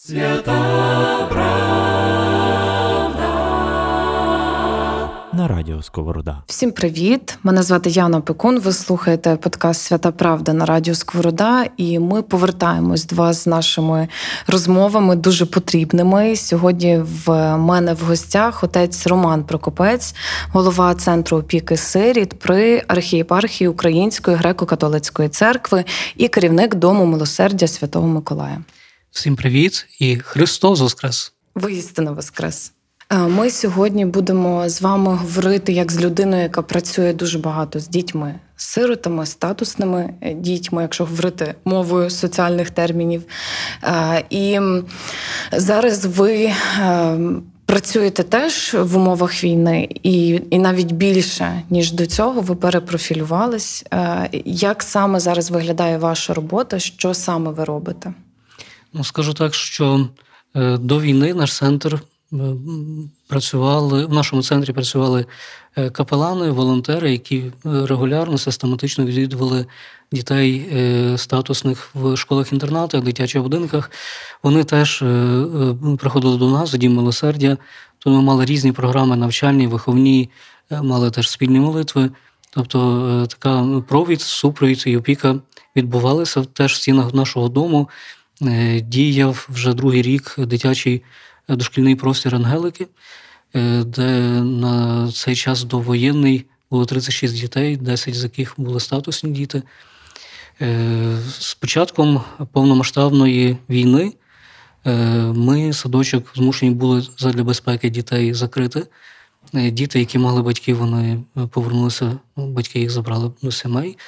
Свята правда на радіо Сковорода. Всім привіт! Мене звати Яна Пекун. Ви слухаєте подкаст Свята Правда на радіо Сковорода, і ми повертаємось до вас з нашими розмовами дуже потрібними. Сьогодні в мене в гостях отець Роман Прокопець, голова центру опіки Сиріт при архієпархії Української греко-католицької церкви і керівник дому милосердя Святого Миколая. Всім привіт і Христос Воскрес! Воістину Воскрес! Е, ми сьогодні будемо з вами говорити як з людиною, яка працює дуже багато з дітьми, сиротами, статусними е, дітьми, якщо говорити мовою соціальних термінів. Е, і зараз ви. Працюєте теж в умовах війни, і і навіть більше ніж до цього, ви перепрофілювались. Як саме зараз виглядає ваша робота? Що саме ви робите? Ну, скажу так, що е, до війни наш центр е, працювали в нашому центрі працювали е, капелани, волонтери, які регулярно, систематично відвідували дітей статусних в школах-інтернатах, дитячих будинках. Вони теж приходили до нас, до Дім милосердя. То ми мали різні програми навчальні, виховні, мали теж спільні молитви. Тобто така провід, супровід і опіка відбувалися теж в стінах нашого дому. Е, діяв вже другий рік дитячий дошкільний простір Ангелики, е, де на цей час довоєнний було 36 дітей, 10 з яких були статусні діти. Е, з початком повномасштабної війни ми садочок змушені були задля безпеки дітей закрити. Діти, які мали батьків, вони повернулися, ну, батьки їх забрали до сімей.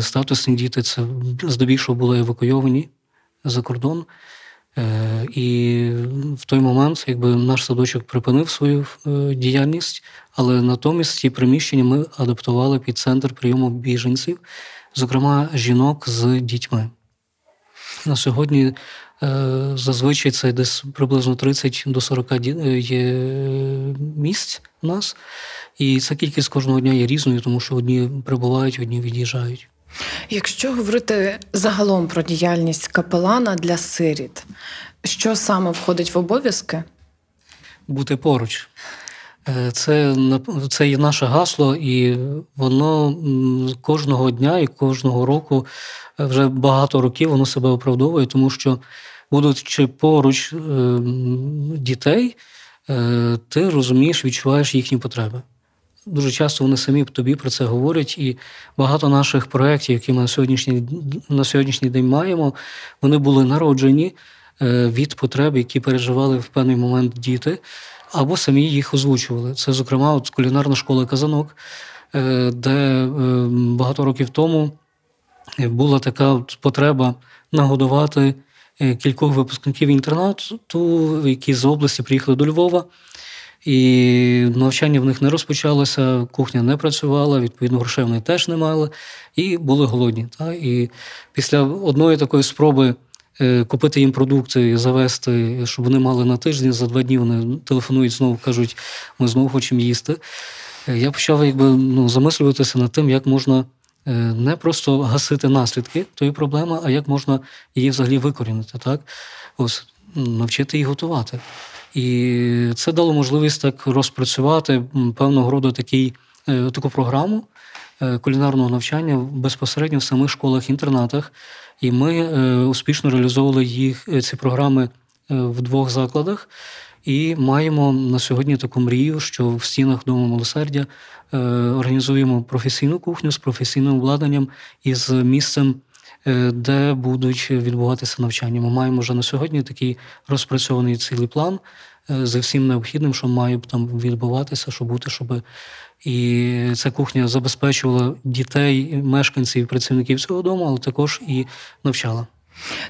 Статусні діти це здебільшого були евакуйовані за кордон. Е, і в той момент якби наш садочок припинив свою е, діяльність, але натомість ці приміщення ми адаптували під центр прийому біженців, зокрема жінок з дітьми. На сьогодні е, зазвичай це десь приблизно 30 до 40 є місць у нас, і ця кількість кожного дня є різною, тому що одні прибувають, одні від'їжджають. Якщо говорити загалом про діяльність капелана для сиріт, що саме входить в обов'язки? Бути поруч. Е, це це є наше гасло, і воно кожного дня і кожного року е, вже багато років воно себе оправдовує, тому що, будучи поруч е, дітей, ти розумієш, відчуваєш їхні потреби. Дуже часто вони самі тобі про це говорять, і багато наших проєктів, які ми на сьогоднішній на сьогоднішній день маємо, вони були народжені е, від потреб, які переживали в певний момент діти, або самі їх озвучували. Це, зокрема, от кулінарна школа Казанок, е, де е, багато років тому була така от потреба нагодувати кількох випускників інтернату, які з області приїхали до Львова. І навчання в них не розпочалося, кухня не працювала, відповідно, грошей вони теж не мали, і були голодні. Та? І після одної такої спроби е, купити їм продукти, завести, щоб вони мали на тиждень, за два дні вони телефонують знову, кажуть, ми знову хочемо їсти. Е, я почав якби ну, замислюватися над тим, як можна е, не просто гасити наслідки тої проблеми, а як можна її взагалі викорінити. Так? Ось навчити її готувати. І це дало можливість так розпрацювати певного роду такий, е, таку програму е, кулінарного навчання безпосередньо в самих школах-інтернатах. І ми е, успішно реалізовували їх ці програми в двох закладах. І маємо на сьогодні таку мрію, що в стінах Дому милосердя організуємо професійну кухню з професійним обладнанням і з місцем. Де будуть відбуватися навчання. Ми маємо вже на сьогодні такий розпрацьований цілий план, з за всім необхідним, що має там відбуватися, що бути, щоб і ця кухня забезпечувала дітей, мешканців, працівників цього дому, але також і навчала.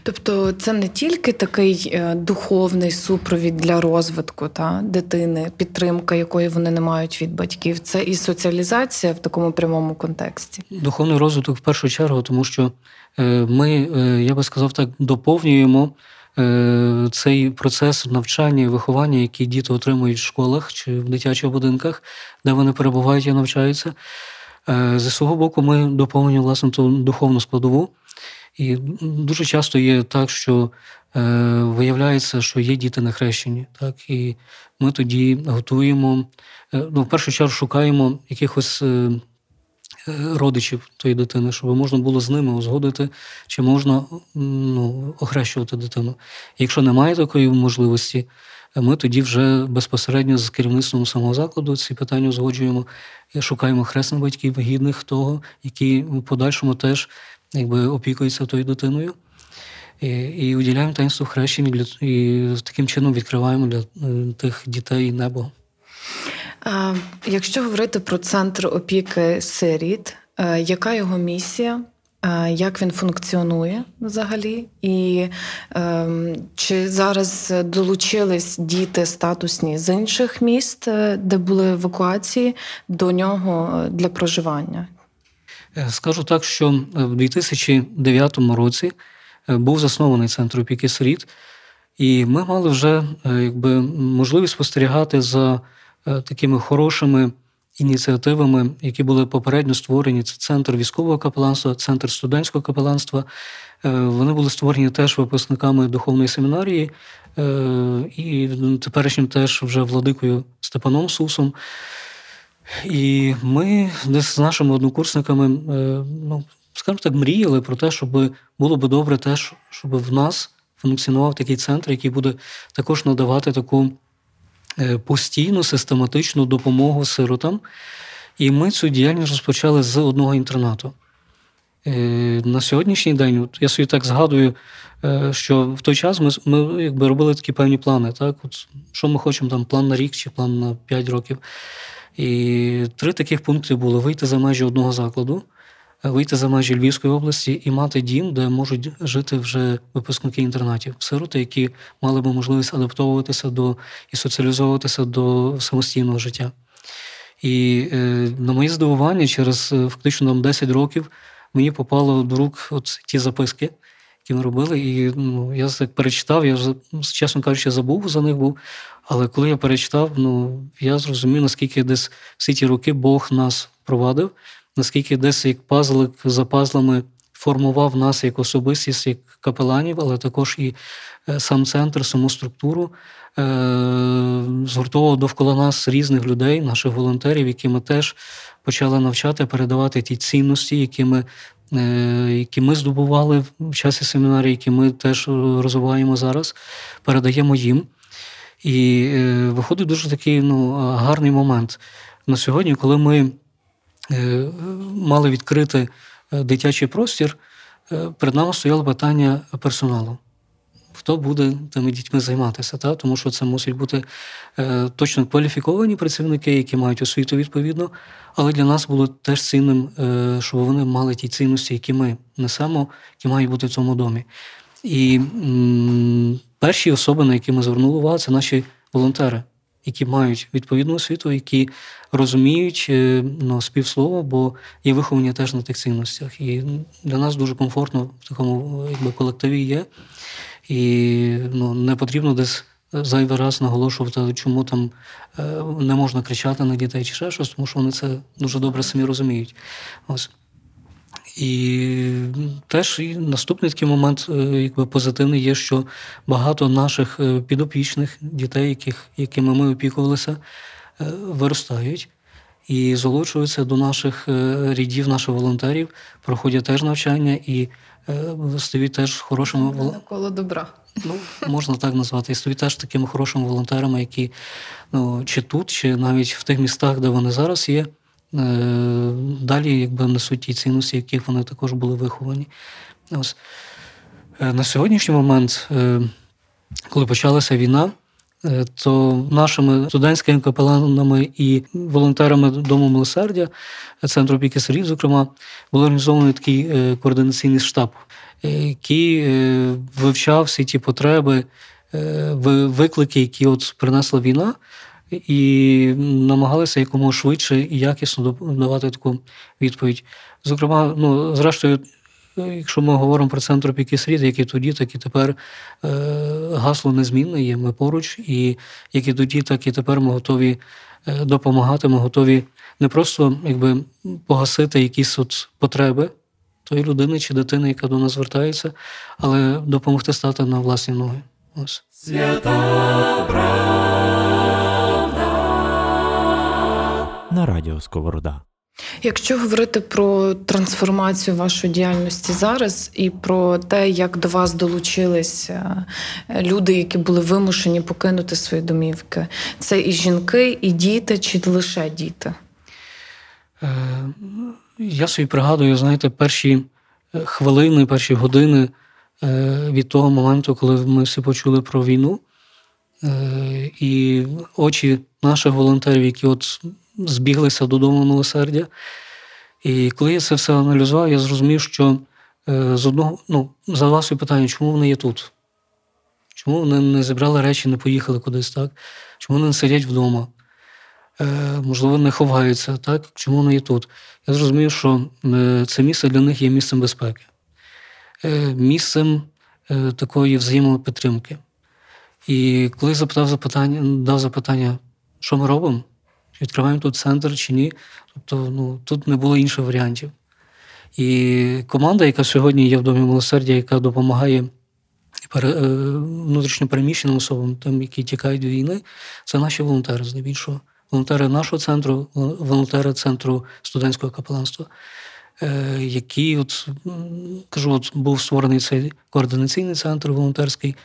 Тобто це не тільки такий е, духовний супровід для розвитку та дитини, підтримка якої вони не мають від батьків, це і соціалізація в такому прямому контексті. Духовний розвиток в першу чергу, тому що е, ми, я би сказав так, доповнюємо Е, цей процес навчання і виховання, який діти отримують в школах чи в дитячих будинках, де вони перебувають і навчаються. Е, зі свого боку, ми доповнюємо власне ту духовну складову. І дуже часто є так, що виявляється, що є діти нехрещені. Так? І ми тоді готуємо, ну, в першу чергу шукаємо якихось родичів тої дитини, щоб можна було з ними узгодити, чи можна ну, охрещувати дитину. Якщо немає такої можливості, ми тоді вже безпосередньо з керівництвом самого закладу ці питання узгоджуємо шукаємо хресних батьків, гідних того, які в подальшому теж якби, опікуються тою дитиною. І і уділяємо таїнство хрещення для і таким чином відкриваємо для е, тих дітей небо. А, Якщо говорити про центр опіки сиріт, е, яка його місія? Як він функціонує взагалі, і е, чи зараз долучились діти статусні з інших міст, е, де були евакуації, до нього для проживання? Е, скажу так, що в 2009 році був заснований центр опіки сиріт, і ми мали вже якби, можливість спостерігати за такими хорошими ініціативами, які були попередньо створені. Це центр військового капеланства, центр студентського капеланства. Е, вони були створені теж випускниками духовної семінарії е, і теперішнім теж вже владикою Степаном Сусом. І ми з нашими однокурсниками, е, ну, скажімо так, мріяли про те, щоб було би добре, теж, щоб в нас функціонував такий центр, який буде також надавати таку Е, постійну систематичну допомогу сиротам. І ми цю діяльність розпочали з одного інтернату. Е, на сьогоднішній день, от я собі так згадую, що в той час ми ми якби робили такі певні плани. Так? От, Що ми хочемо, там план на рік чи план на 5 років. І три таких пункти були: вийти за межі одного закладу, вийти за межі Львівської області і мати дім, де можуть жити вже випускники інтернатів, сироти, які мали би можливість адаптовуватися до і соціалізовуватися до самостійного життя. І е, на моє здивування, через е, фактично нам 10 років мені попало до рук от ті записки, які ми робили. І ну, я так перечитав, я вже, чесно кажучи, забув за них був. Але коли я перечитав, ну я зрозумів, наскільки десь всі ті роки Бог нас провадив, наскільки десь як пазлик за пазлами формував нас як особистість, як капеланів, але також і е, сам центр, саму структуру, е, згуртовував довкола нас різних людей, наших волонтерів, які ми теж почали навчати, передавати ті цінності, які ми. Е, які ми здобували в часі семінарії, які ми теж розвиваємо зараз, передаємо їм. І виходить дуже такий ну, гарний момент. На сьогодні, коли ми Е, мали відкрити е, дитячий простір, е, перед нами стояло питання персоналу. Хто буде тими дітьми займатися? Та? Тому що це мусять бути точно кваліфіковані працівники, які мають освіту відповідно. Але для нас було теж цінним, щоб вони мали ті цінності, які ми несемо, які мають бути в цьому домі. І м, перші особи, на які ми звернули увагу, це наші волонтери які мають відповідну освіту, які розуміють е, ну, співслово, бо є виховані теж на тих цінностях. І для нас дуже комфортно в такому якби, колективі є. І ну, не потрібно десь зайвий раз наголошувати, чому там е, не можна кричати на дітей чи ще щось, тому що вони це дуже добре самі розуміють. Ось. І теж і наступний такий момент, е, якби позитивний, є, що багато наших е, підопічних дітей, яких, якими ми опікувалися, е, виростають і залучуються до наших рядів, наших волонтерів, проходять теж навчання і стають теж хорошими коло добра. Ну, можна так назвати, і стають теж такими хорошими волонтерами, які ну, чи тут, чи навіть в тих містах, де вони зараз є. Е, далі якби несуть ті цінності, яких вони також були виховані. Ось. Е, на сьогоднішній момент, е, коли почалася війна, то нашими студентськими капеланами і волонтерами Дому милосердя, центру опіки сирів, зокрема, був організований такий координаційний штаб, який вивчав всі ті потреби, виклики, які от принесла війна і намагалися якомога швидше і якісно давати таку відповідь. Зокрема, ну зрештою, якщо ми говоримо про центр опіки срід, як і тоді, так і тепер е, гасло незмінне є. Ми поруч, і як і тоді, так і тепер ми готові е, допомагати. Ми готові не просто якби погасити якісь от потреби тої людини чи дитини, яка до нас звертається, але допомогти стати на власні ноги. Ось. На радіо Сковорода. Якщо говорити про трансформацію вашої діяльності зараз і про те, як до вас долучилися люди, які були вимушені покинути свої домівки, це і жінки, і діти, чи лише діти? Е, Я собі пригадую, знаєте, перші е, хвилини, перші години е, від того моменту, коли ми всі почули про війну, Е, і очі наших волонтерів, які от збіглися додому милосердя. І коли я це все аналізував, я зрозумів, що е, з одного ну, задавав собі питання, чому вони є тут? Чому вони не зібрали речі, не поїхали кудись, так? Чому вони не сидять вдома? Е, Можливо, не ховаються, так? Чому вони є тут? Я зрозумів, що е, це місце для них є місцем безпеки, е, місцем е, такої взаємопідтримки. І коли запитав запитання, дав запитання, що ми робимо, чи відкриваємо тут центр чи ні, тобто ну, тут не було інших варіантів. І команда, яка сьогодні є в Домі милосердя, яка допомагає внутрішньо переміщеним особам, тим, які тікають від війни, це наші волонтери здебільшого. Волонтери нашого центру, волонтери центру студентського капеланства, е, які, от, кажу, от був створений цей координаційний центр волонтерський,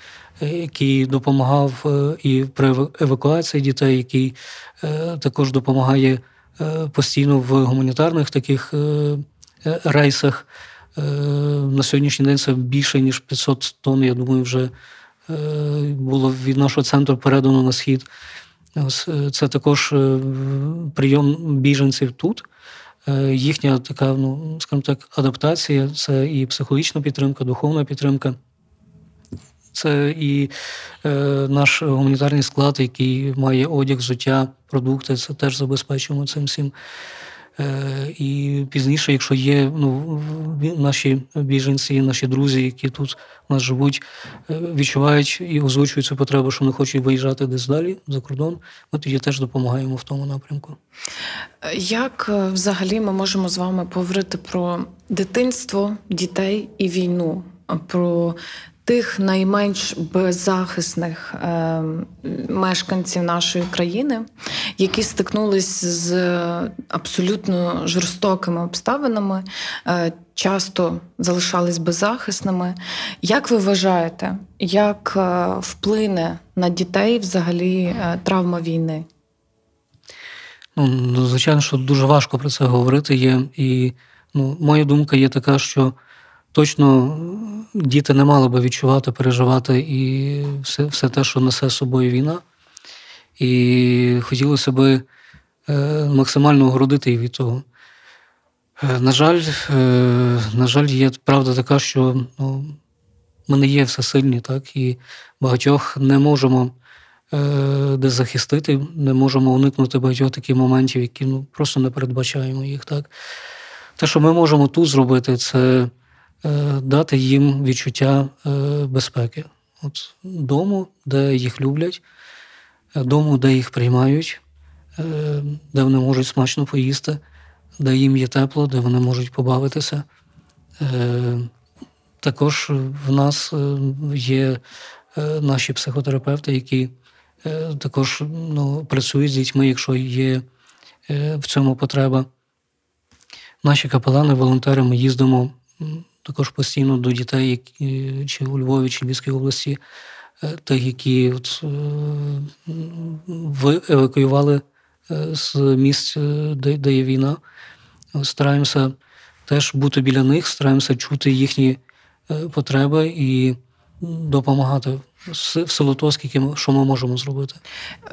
е, який допомагав е, і при евакуації дітей, який також допомагає постійно в гуманітарних таких рейсах. На сьогоднішній день це більше ніж 500 тонн, я думаю, вже було від нашого центру передано на схід. Це також прийом біженців тут. Е, Їхня така, ну, скажімо так, адаптація це і психологічна підтримка, духовна підтримка. Це і е, наш гуманітарний склад, який має одяг, взуття, продукти, це теж забезпечуємо цим всім. Е, і пізніше, якщо є ну, наші біженці, наші друзі, які тут у нас живуть, е, відчувають і озвучують цю потребу, що не хочуть виїжджати десь далі за кордон, ми тоді теж допомагаємо в тому напрямку. Як е, взагалі ми можемо з вами поговорити про дитинство, дітей і війну, про тих найменш беззахисних е, мешканців нашої країни, які стикнулись з абсолютно жорстокими обставинами, е, часто залишались беззахисними. Як ви вважаєте, як е, вплине на дітей взагалі е, травма війни? Ну, ну, звичайно, що дуже важко про це говорити є. І ну, моя думка є така, що точно діти не мали би відчувати, переживати і все, все те, що несе з собою війна. І хотілося би е, максимально огородити їх від того. Е, на жаль, е, на жаль, є правда така, що ну, ми не є всесильні, так, і багатьох не можемо е, де захистити, не можемо уникнути багатьох таких моментів, які ну, просто не передбачаємо їх. Так. Те, що ми можемо тут зробити, це е, дати їм відчуття е, безпеки. От, дому, де їх люблять, е, дому, де їх приймають, е, де вони можуть смачно поїсти, де їм є тепло, де вони можуть побавитися. Е, також в нас е, є е, наші психотерапевти, які е, також ну, працюють з дітьми, якщо є е, в цьому потреба. Наші капелани, волонтери, ми їздимо також постійно до дітей, які, чи у Львові, чи Львівській області, е, тих, які от, е, евакуювали е, з місць, де, де є війна. Стараємося теж бути біля них, стараємося чути їхні потреби і допомагати в силу того, скільки ми, що ми можемо зробити.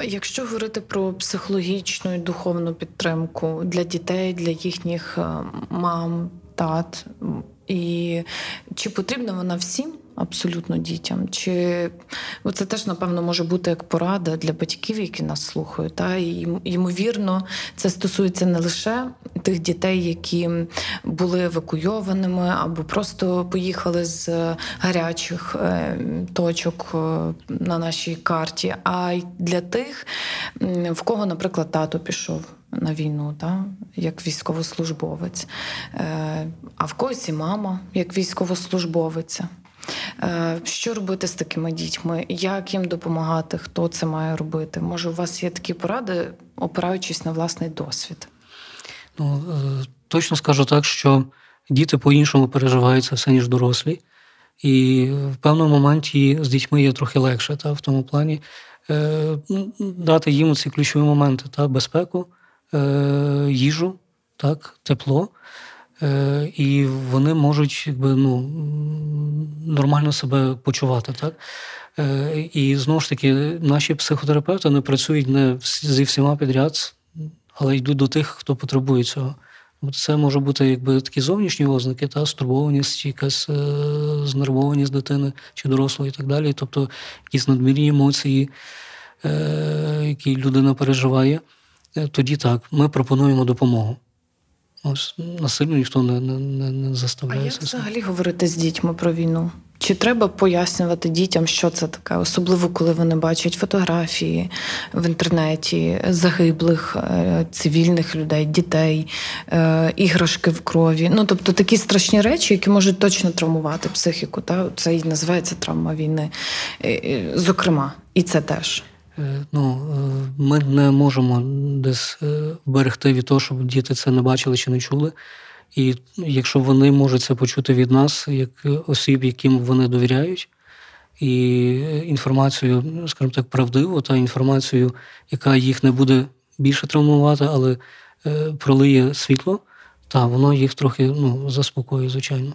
Якщо говорити про психологічну і духовну підтримку для дітей, для їхніх мам, тат, і чи потрібна вона всім абсолютно дітям? Чи це теж напевно може бути як порада для батьків, які нас слухають? Та і ймовірно, це стосується не лише тих дітей, які були евакуйованими або просто поїхали з гарячих е, точок е, на нашій карті, а й для тих, в кого, наприклад, тато пішов на війну, та, як військовослужбовець, е, а в когось і мама, як військовослужбовиця. Е, що робити з такими дітьми? Як їм допомагати? Хто це має робити? Може, у вас є такі поради, опираючись на власний досвід? Ну, Точно скажу так, що діти по-іншому переживають це все, ніж дорослі. І в певному моменті з дітьми є трохи легше, та, в тому плані е, дати їм ці ключові моменти, та, безпеку, е, їжу, так, тепло. Е, І вони можуть якби, ну, нормально себе почувати. Так? Е, І знову ж таки, наші психотерапевти не працюють не зі всіма підряд, але йдуть до тих, хто потребує цього. Це може бути якби такі зовнішні ознаки, та стурбованість, якась е, знервованість дитини чи дорослої і так далі. Тобто якісь надмірні емоції, е, які людина переживає. Е, тоді так, ми пропонуємо допомогу. Ось насильно ніхто не не, не заставляє. А як взагалі говорити з дітьми про війну? Чи треба пояснювати дітям, що це таке, особливо коли вони бачать фотографії в інтернеті загиблих е, цивільних людей, дітей, е, іграшки в крові? Ну тобто такі страшні речі, які можуть точно травмувати психіку. Та це і називається травма війни, зокрема, і це теж. Ну, Ми не можемо десь берегти від того, щоб діти це не бачили чи не чули. І якщо вони можуть це почути від нас, як осіб, яким вони довіряють, і інформацію, скажімо так, правдиву, та інформацію, яка їх не буде більше травмувати, але е, пролиє світло, та воно їх трохи ну, заспокоює, звичайно.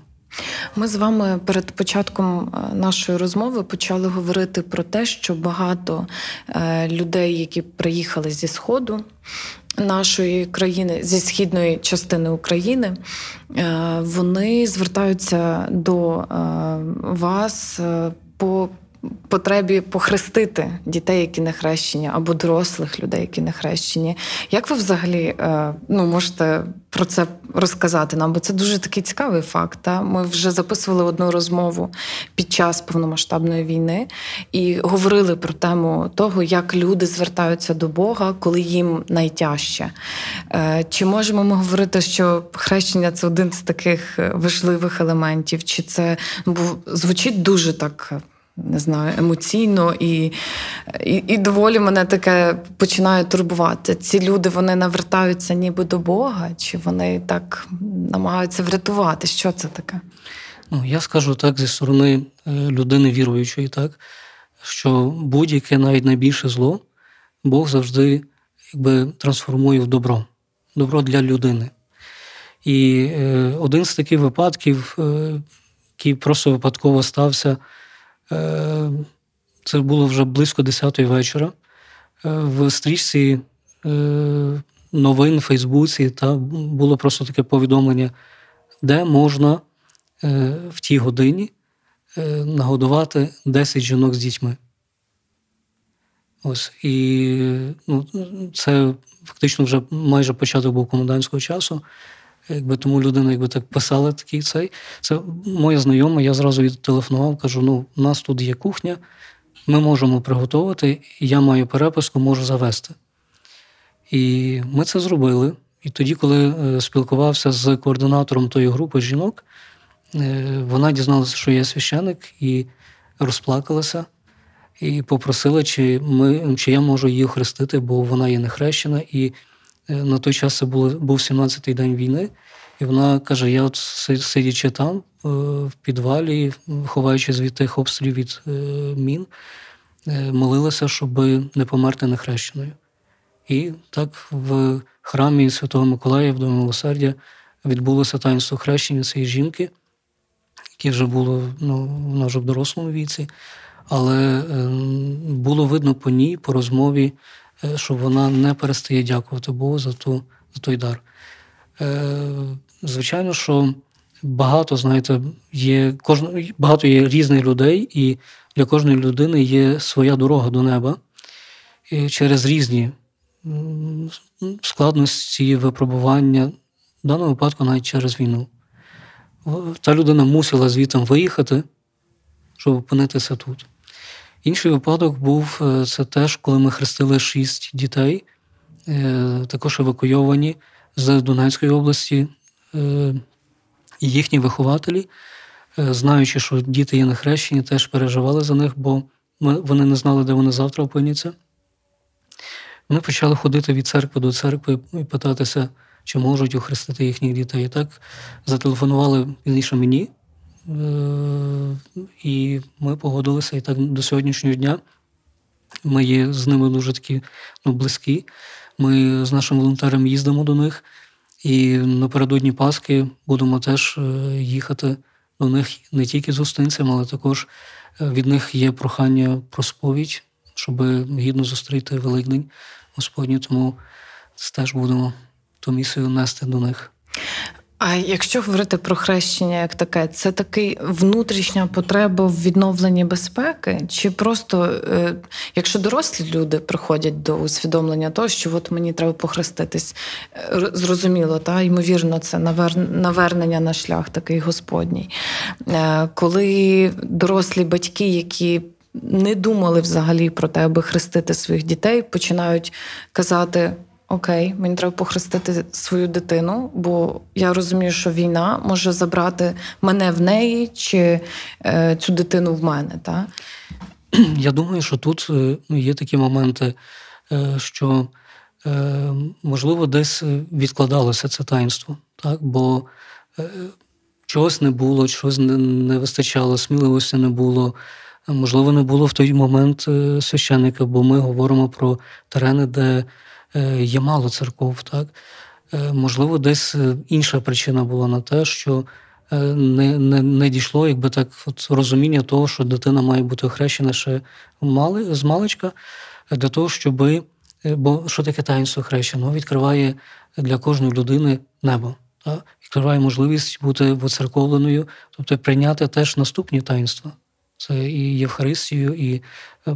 Ми з вами перед початком е, нашої розмови почали говорити про те, що багато е, людей, які приїхали зі Сходу, нашої країни зі східної частини України, е, вони звертаються до вас по потребі похрестити дітей, які не хрещені, або дорослих людей, які не хрещені. Як ви взагалі ну, можете про це розказати нам? Бо це дуже такий цікавий факт. Та? Ми вже записували одну розмову під час повномасштабної війни і говорили про тему того, як люди звертаються до Бога, коли їм найтяжче. Е, чи можемо ми говорити, що хрещення це один з таких важливих елементів? Чи це бо звучить дуже так не знаю, емоційно і, і і, доволі мене таке починає турбувати. Ці люди вони навертаються ніби до Бога, чи вони так намагаються врятувати? Що це таке? Ну, я скажу так зі сторони е, людини віруючої, так, що будь-яке навіть найбільше зло Бог завжди якби, трансформує в добро, добро для людини. І е, один з таких випадків, е, який просто випадково стався. Е, це було вже близько 10-ї вечора. Е, в стрічці е, новин в Фейсбуці та було просто таке повідомлення, де можна в тій годині нагодувати 10 жінок з дітьми. Ось. І ну, це фактично вже майже початок був комендантського часу. Якби тому людина якби так писала такий цей. Це моя знайома, я зразу відтелефонував, кажу: ну, у нас тут є кухня, ми можемо приготувати, я маю переписку, можу завести. І ми це зробили. І тоді, коли е, спілкувався з координатором тої групи жінок, е, вона дізналася, що я священик, і розплакалася, і попросила, чи ми, чи я можу її охрестити, бо вона є не хрещена. І на той час це було, був 17-й день війни, і вона каже: я от сидячи там, е, в підвалі, ховаючись від тих обстрілів від е, мін, молилася, щоб не померти нехрещеною. І так в храмі Святого Миколая в Домі Милосердя відбулося таїнство хрещення цієї жінки, яке вже було ну, вона вже в дорослому віці, але було видно по ній, по розмові, Е, що вона не перестає дякувати Богу за ту, за той дар. Е, звичайно, що багато, знаєте, є кожна, багато є різних людей, і для кожної людини є своя дорога до неба і через різні складності випробування, в даному випадку навіть через війну. Та людина мусила звітом виїхати, щоб опинитися тут. Інший випадок був е, це теж, коли ми хрестили шість дітей також евакуйовані з Донецької області. І їхні вихователі, знаючи, що діти є нехрещені, теж переживали за них, бо вони не знали, де вони завтра опиняться. Вони почали ходити від церкви до церкви і питатися, чи можуть охрестити їхніх дітей. І так зателефонували пізніше мені, е, і ми погодилися. І так до сьогоднішнього дня ми є з ними дуже такі ну, близькі. Ми з нашим волонтером їздимо до них, і напередодні Пасхи будемо теж е, їхати до них не тільки з гостинцем, але також е, від них є прохання про сповідь, щоб гідно зустріти Великдень Господній. Тому теж будемо ту місію нести до них. А якщо говорити про хрещення як таке, це такий внутрішня потреба в відновленні безпеки? Чи просто е, якщо дорослі люди приходять до усвідомлення того, що от мені треба похреститись, е, зрозуміло, та ймовірно, це навернення на шлях такий Господній. Е, коли дорослі батьки, які не думали взагалі про те, аби хрестити своїх дітей, починають казати. Окей, мені треба похрестити свою дитину, бо я розумію, що війна може забрати мене в неї чи е, цю дитину в мене. Та? Я думаю, що тут е, ну, є такі моменти, е, що е, можливо десь відкладалося це таїнство, так? бо чогось не було, чогось не вистачало, сміливості не було. Можливо, не було в той момент священника, бо ми говоримо про терени, де є мало церков. Так? Е, можливо, десь е, інша причина була на те, що не не, не дійшло, якби так, от розуміння того, що дитина має бути охрещена ще мали, з маличка, для того, щоб. Бо що таке таїнство хрещення? Відкриває для кожної людини небо. Так? Відкриває можливість бути воцерковленою, тобто прийняти теж наступні таїнства. Це і Євхаристію, і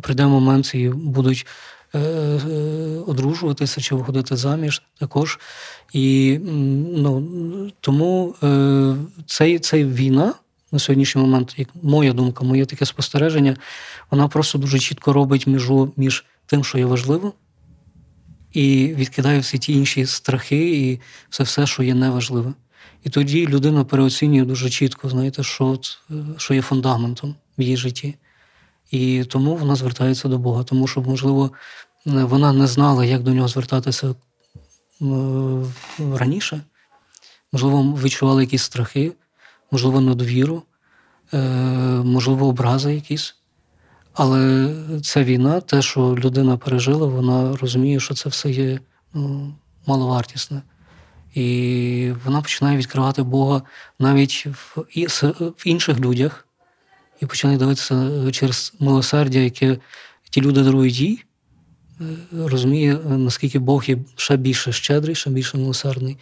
прийде момент, і будуть Е, е, одружуватися чи виходити заміж також. І ну, тому е, цей, цей війна на сьогоднішній момент, як моя думка, моє таке спостереження, вона просто дуже чітко робить межу між тим, що є важливо, і відкидає всі ті інші страхи і все, все, що є неважливе. І тоді людина переоцінює дуже чітко, знаєте, що що є фундаментом в її житті. І тому вона звертається до Бога, тому що, можливо, вона не знала, як до нього звертатися раніше. Можливо, відчувала якісь страхи, можливо, недовіру, е, можливо, образи якісь. Але ця війна, те, що людина пережила, вона розуміє, що це все є ну, маловартісне. І вона починає відкривати Бога навіть в інших людях і починає дивитися через милосердя, яке ті люди дарують їй, е, розуміє, наскільки Бог є ще більше щедрий, ще більше милосердний.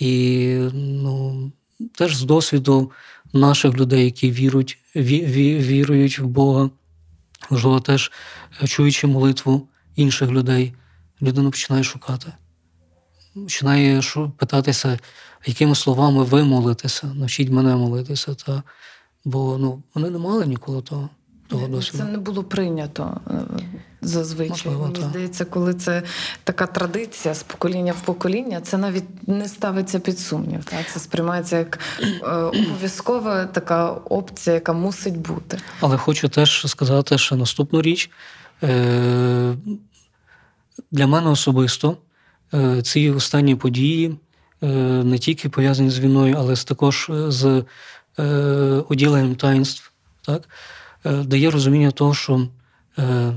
І ну, теж з досвіду наших людей, які вірують, ві, ві, вірують в Бога, можливо, теж чуючи молитву інших людей, людина починає шукати. Починає питатися, якими словами ви молитеся, навчіть мене молитися. Та Бо ну, вони не мали ніколи того того досвіду. Це не було прийнято е, зазвичай. Можливо, Мені здається, коли це така традиція з покоління в покоління, це навіть не ставиться під сумнів. Так? Це сприймається як е, обов'язкова така опція, яка мусить бути. Але хочу теж сказати, що наступну річ е, для мене особисто е, ці останні події е, не тільки пов'язані з війною, але також з Е, уділенням таїнств, так, е, дає розуміння того, що е,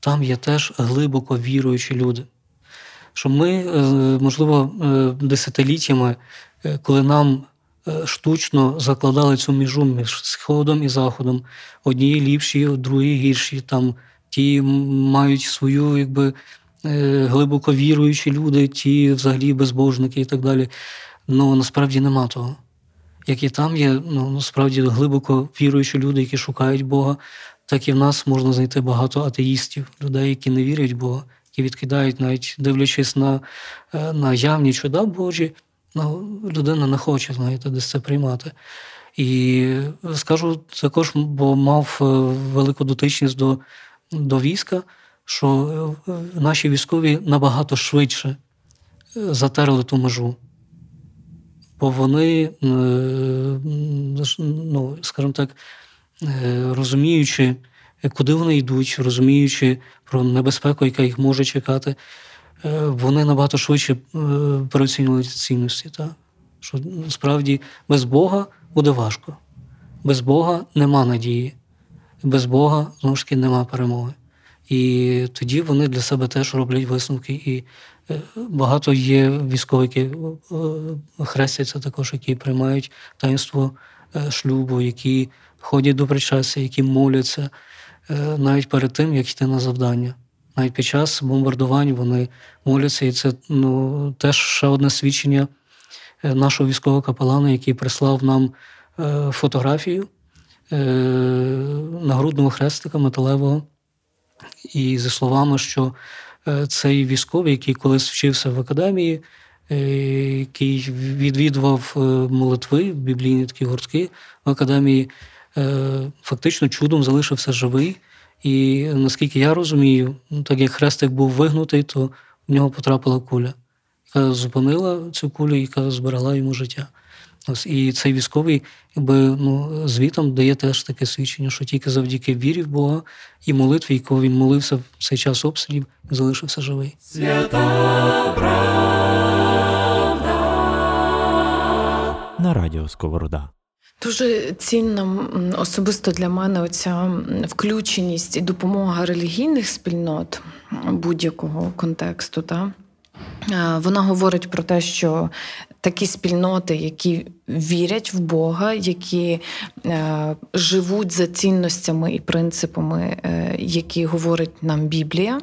там є теж глибоко віруючі люди. Що ми, можливо, десятиліттями, коли нам штучно закладали цю межу між Сходом і Заходом, одні ліпші, другі гірші, там ті мають свою, якби. Глибоко віруючі люди, ті взагалі безбожники і так далі. Ну насправді нема того як і там є ну, насправді глибоко віруючі люди, які шукають Бога, так і в нас можна знайти багато атеїстів, людей, які не вірять в Бога, які відкидають, навіть дивлячись на е, на явні чуда Божі, ну, людина не хоче знаєте, десь це приймати. І скажу також, бо мав е, велику дотичність до до війська, що е, наші військові набагато швидше затерли ту межу. Вони, е, ну, скажімо так, е, розуміючи, куди вони йдуть, розуміючи про небезпеку, яка їх може чекати, е, вони набагато швидше переоцінювали цінності. Так? Що справді без Бога буде важко. Без Бога нема надії, без Бога знову ж таки нема перемоги. І тоді вони для себе теж роблять висновки. І багато є військових, які е, хрестяться також, які приймають таїнство е, шлюбу, які ходять до причастя, які моляться е, навіть перед тим, як йти на завдання. Навіть під час бомбардувань вони моляться, і це ну, теж ще одне свідчення нашого військового капелана, який прислав нам фотографію нагрудного хрестика металевого. І зі словами, що цей військовий, який колись вчився в академії, е, який відвідував е, молитви, біблійні такі гуртки в академії, е, фактично чудом залишився живий. І наскільки я розумію, ну, так як хрестик був вигнутий, то в нього потрапила куля, яка зупинила цю кулю, яка зберегла йому життя. Ось і цей військовий, якби ну звітом дає теж таке свідчення, що тільки завдяки вірі в Бога і молитві, якого він молився в цей час обстрілів, залишився живий. Свята правда на радіо Сковорода. Дуже цінна особисто для мене оця включеність і допомога релігійних спільнот будь-якого контексту. Та? Е, Вона говорить про те, що такі спільноти, які вірять в Бога, які е, живуть за цінностями і принципами, е, які говорить нам Біблія,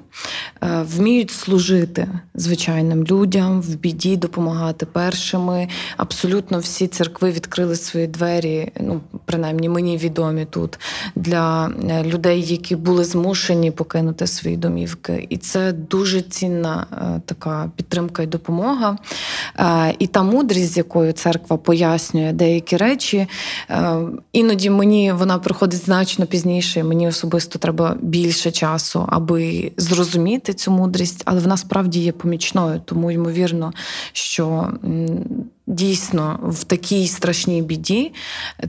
е, вміють служити звичайним людям в біді, допомагати першими. Абсолютно всі церкви відкрили свої двері, ну принаймні мені відомі тут для людей, які були змушені покинути свої домівки. І це дуже цінна така підтримка і допомога. І та мудрість, з якою церква пояснює деякі речі, е, іноді мені вона приходить значно пізніше. Мені особисто треба більше часу, аби зрозуміти цю мудрість, але вона справді є помічною, тому ймовірно, що. Дійсно, в такій страшній біді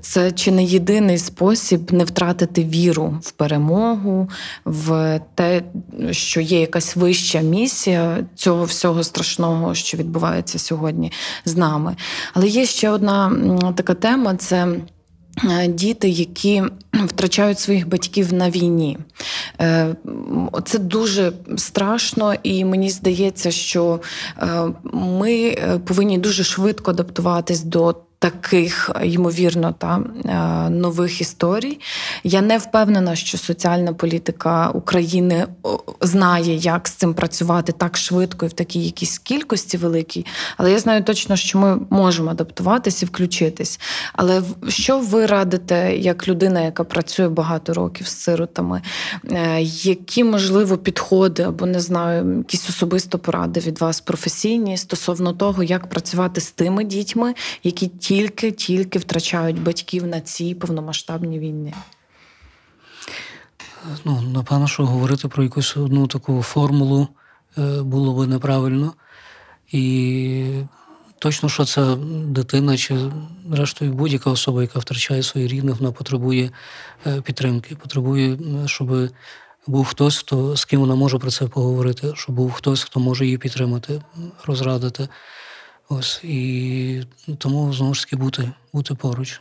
це чи не єдиний спосіб не втратити віру в перемогу, в те, що є якась вища місія цього всього страшного, що відбувається сьогодні з нами. Але є ще одна така тема: це. Е, Діти, які втрачають своїх батьків на війні, Е, це дуже страшно, і мені здається, що е, ми повинні дуже швидко адаптуватись до. Таких ймовірно та е, нових історій. Я не впевнена, що соціальна політика України знає, як з цим працювати так швидко і в такій якійсь кількості великій. Але я знаю точно, що ми можемо адаптуватись і включитись. Але що ви радите як людина, яка працює багато років з сиротами? Е, Які можливо підходи або не знаю, якісь особисто поради від вас професійні стосовно того, як працювати з тими дітьми, які тільки-тільки втрачають батьків на цій повномасштабній війні? Ну, напевно, що говорити про якусь одну таку формулу е, було би неправильно. І точно, що ця дитина чи, зрештою, будь-яка особа, яка втрачає своїх рідних, вона потребує е, підтримки, потребує, щоб був хтось, хто з ким вона може про це поговорити, щоб був хтось, хто може її підтримати, розрадити. Ось і тому знову ж таки бути, бути поруч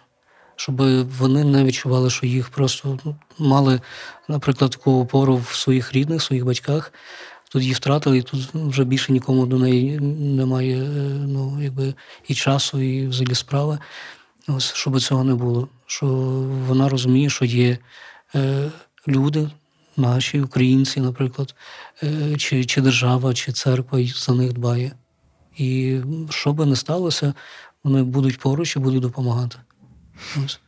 щоб вони не відчували, що їх просто ну, мали, наприклад, таку опору в своїх рідних, своїх батьках. Тут її втратили, і тут вже більше нікому до неї немає е, ну, якби, і часу, і взагалі справи. Ось, щоб цього не було. Що вона розуміє, що є е, люди, наші, українці, наприклад, е, чи, чи держава, чи церква і за них дбає. І що би не сталося, вони будуть поруч і будуть допомагати. Ось.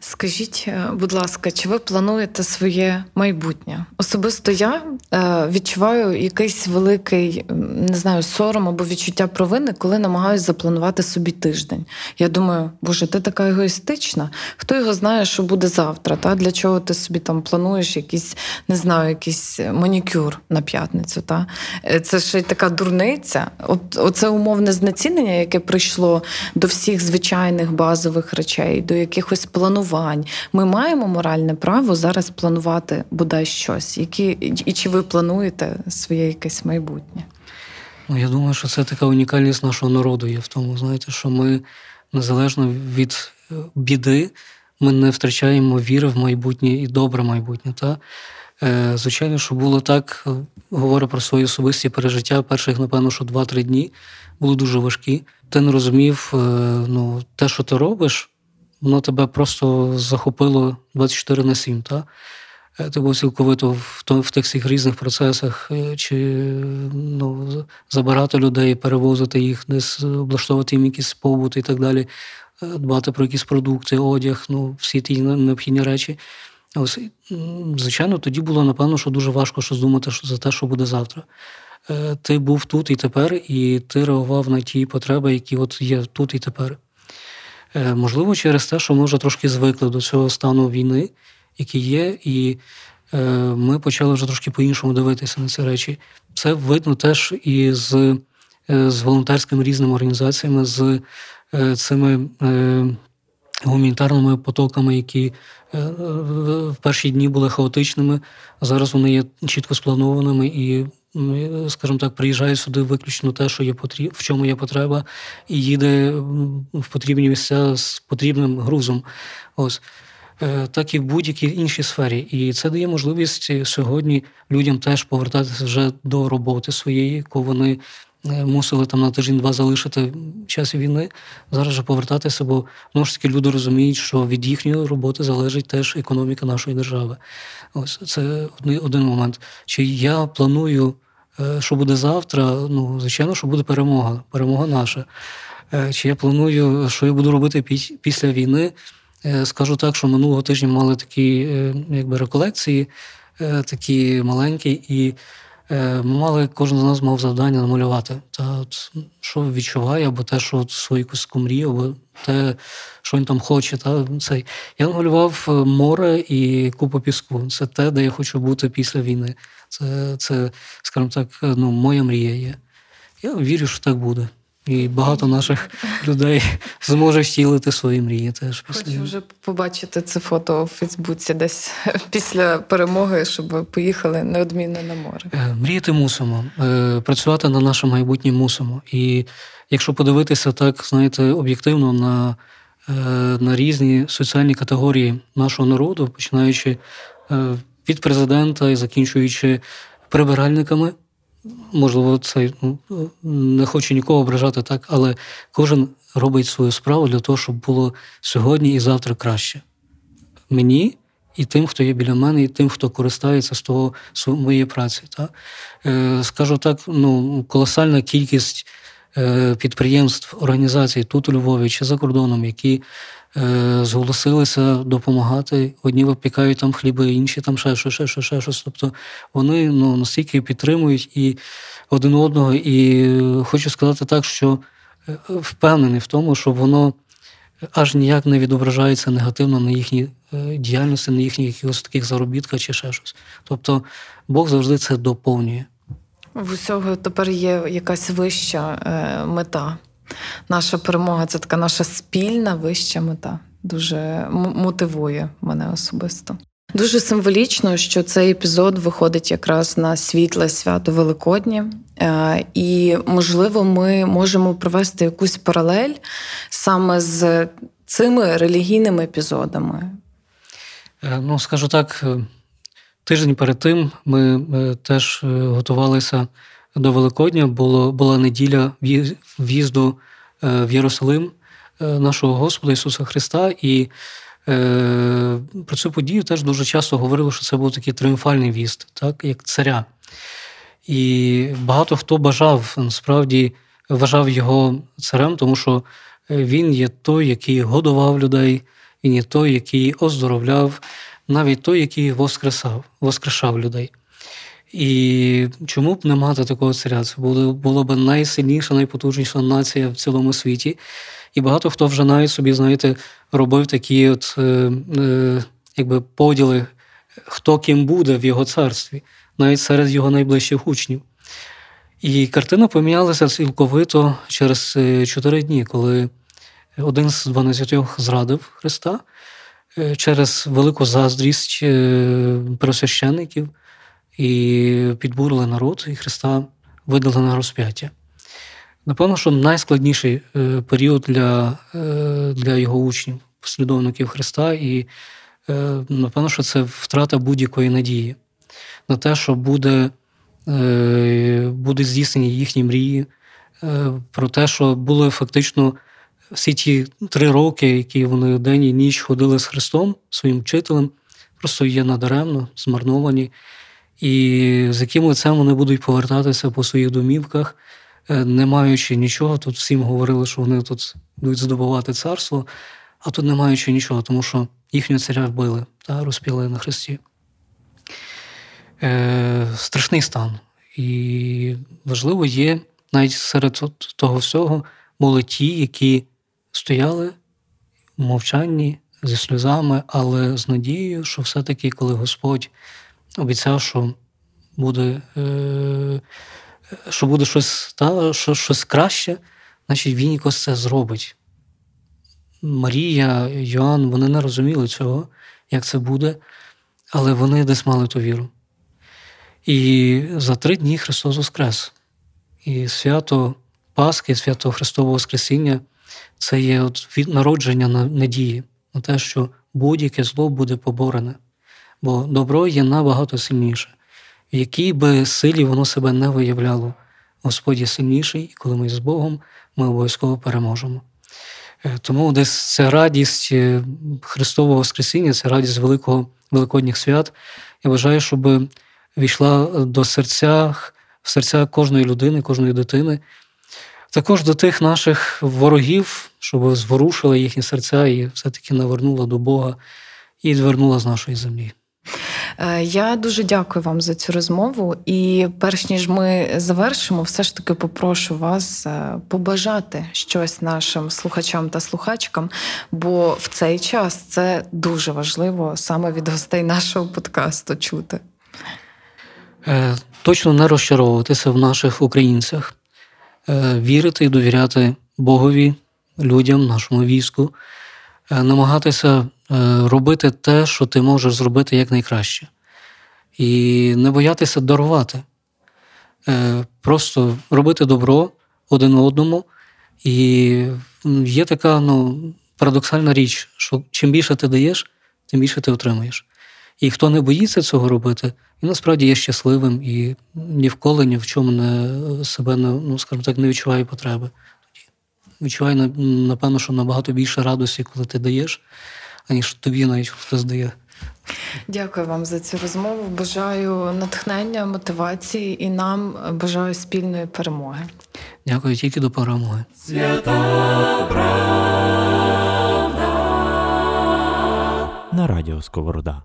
Скажіть, е, будь ласка, чи ви плануєте своє майбутнє? Особисто я е, відчуваю якийсь великий не знаю, сором або відчуття провини, коли намагаюся запланувати собі тиждень. Я думаю, боже, ти така егоїстична. Хто його знає, що буде завтра? Та для чого ти собі там плануєш якийсь, не знаю, якийсь манікюр на п'ятницю? Та е, це ще й така дурниця. От оце умовне знецінення, яке прийшло до всіх звичайних базових речей, до якихось планувань. Ми маємо моральне право зараз планувати бодай щось. Які і чи ви плануєте своє якесь майбутнє? Ну, я думаю, що це така унікальність нашого народу є в тому, знаєте, що ми незалежно від е, біди, ми не втрачаємо віри в майбутнє і добре майбутнє. Та? Е, звичайно, що було так, е, говорю про свої особисті пережиття. Перших, напевно, що 2-3 дні були дуже важкі. Ти не розумів, ну, те, що ти робиш, воно тебе просто захопило 24 на 7. Та? Е, ти був цілковито в в тих всіх різних процесах, е, чи ну, забирати людей, перевозити їх, десь облаштовувати їм якісь побут і так далі, е, дбати про якісь продукти, одяг, ну, всі ті необхідні речі. Ось, Звичайно, тоді було, напевно, що дуже важко щось думати за те, що буде завтра. Ти був тут і тепер, і ти реагував на ті потреби, які от є тут і тепер. Можливо, через те, що ми вже трошки звикли до цього стану війни які є, і е, ми почали вже трошки по-іншому дивитися на ці речі. Це видно теж і з е, з волонтерськими різними організаціями, з е, цими е, гуманітарними потоками, які е, в перші дні були хаотичними, зараз вони є чітко спланованими і. Скажімо так, приїжджає сюди виключно те, що є потріб, в чому є потреба, і їде в потрібні місця з потрібним грузом. Ось Е, так і в будь-якій іншій сфері. І це дає можливість сьогодні людям теж повертатися вже до роботи своєї, яку вони е, мусили там на тиждень-два залишити в часі війни. Зараз же повертатися, бо знову ж таки люди розуміють, що від їхньої роботи залежить теж економіка нашої держави. Ось це один момент. Чи я планую, що буде завтра? Ну, звичайно, що буде перемога, перемога наша. Чи я планую, що я буду робити після війни? Е, скажу так, що минулого тижня мали такі е, якби реколекції, е, такі маленькі, і ми мали, кожен з нас мав завдання намалювати. Та от, що відчуває, або те, що свою якусь мрію, або те, що він там хоче. Та, цей. Я намалював море і купу піску. Це те, де я хочу бути після війни. Це, це скажімо так, ну, моя мрія є. Я вірю, що так буде. І багато наших людей зможе втілити свої мрії. Теж Хочу вже побачити це фото у Фейсбуці десь після перемоги, щоб поїхали неодмінно на море. Е, мріяти мусимо, е, працювати на наше майбутнє мусимо. І якщо подивитися так, знаєте, об'єктивно на, е, на різні соціальні категорії нашого народу, починаючи від президента і закінчуючи прибиральниками можливо, це ну, не хочу нікого ображати так, але кожен робить свою справу для того, щоб було сьогодні і завтра краще. Мені і тим, хто є біля мене, і тим, хто користається з того моєї праці. Так? Е, скажу так, ну, колосальна кількість е, підприємств, організацій тут у Львові чи за кордоном, які зголосилися допомагати. Одні випікають там хліби, інші там ще щось, ще щось, ще щось. Тобто вони ну, настільки підтримують і один одного. І хочу сказати так, що е, впевнений в тому, що воно аж ніяк не відображається негативно на їхній е, діяльності, на їхніх якихось таких заробітках чи ще щось. Тобто Бог завжди це доповнює. В усього тепер є якась вища мета. Наша перемога це така наша спільна вища мета. Дуже мотивує мене особисто. Дуже символічно, що цей епізод виходить якраз на світле свято Великодні, е, і, можливо, ми можемо провести якусь паралель саме з цими релігійними епізодами. Е, ну, скажу так, е, тиждень перед тим ми теж готувалися до Великодня. Було, Була неділя в'їзду Е, в Єрусалим е, нашого Господа Ісуса Христа. І е, про цю подію теж дуже часто говорили, що це був такий тріумфальний віст, так, як царя. І багато хто бажав, насправді вважав його царем, тому що він є той, який годував людей, Він є той, який оздоровляв, навіть той, який воскресав, воскрешав людей. І чому б не мати такого царя? Це було, було б найсильніша, найпотужніша нація в цілому світі. І багато хто вже навіть собі, знаєте, робив такі от, е, е, якби поділи, хто ким буде в його царстві, навіть серед його найближчих учнів. І картина помінялася цілковито через е, чотири дні, коли один з дванадцятьох зрадив Христа е, через велику заздрість е, первосвященників і підбурили народ, і Христа видали на розп'яття. Напевно, що найскладніший е, період для, е, для його учнів, послідовників Христа, і е, напевно, що це втрата будь-якої надії на те, що буде, буде здійснені їхні мрії, про те, що були фактично всі ті три роки, які вони день і ніч ходили з Христом, своїм вчителем, просто є надаремно, змарновані, і з яким лицем вони будуть повертатися по своїх домівках, е, не маючи нічого. Тут всім говорили, що вони тут будуть здобувати царство, а тут не маючи нічого, тому що їхнього царя вбили та розпіли на хресті. Е, страшний стан. І важливо є навіть серед того всього були ті, які стояли в мовчанні зі сльозами, але з надією, що все-таки, коли Господь обіцяв, що буде, е, що буде щось, та, що, щось краще, значить він якось це зробить. Марія, Йоанн, вони не розуміли цього, як це буде, але вони десь мали ту віру. І за три дні Христос Воскрес. І свято Пасхи, свято Христового Воскресіння це є от народження надії на те, що будь-яке зло буде поборене. Бо добро є набагато сильніше. В якій би силі воно себе не виявляло, Господь є сильніший, і коли ми з Богом, ми обов'язково переможемо. Е, Тому десь ця радість е, Христового Воскресіння, це радість великого Великодніх свят. Я вважаю, щоб війшла до серця, в серця кожної людини, кожної дитини. Також до тих наших ворогів, щоб зворушила їхні серця і все-таки навернула до Бога і звернула з нашої землі. Е, Я дуже дякую вам за цю розмову. І перш ніж ми завершимо, все ж таки попрошу вас е, побажати щось нашим слухачам та слухачкам, бо в цей час це дуже важливо саме від гостей нашого подкасту чути. Е, Точно не розчаровуватися в наших українцях, вірити і довіряти Богові, людям, нашому війську, намагатися е, робити те, що ти можеш зробити якнайкраще. І не боятися дарувати. Е, Просто робити добро один одному. І є така ну, парадоксальна річ, що чим більше ти даєш, тим більше ти отримуєш. І хто не боїться цього робити, він насправді є щасливим і ні вколи ні в чому не себе ну, скажімо так, не відчуває потреби. На- напевно, що набагато більше радості, коли ти даєш, аніж тобі навіть хтось дає. Дякую вам за цю розмову. Бажаю натхнення, мотивації і нам бажаю спільної перемоги. Дякую тільки до перемоги. На радіо Сковорода.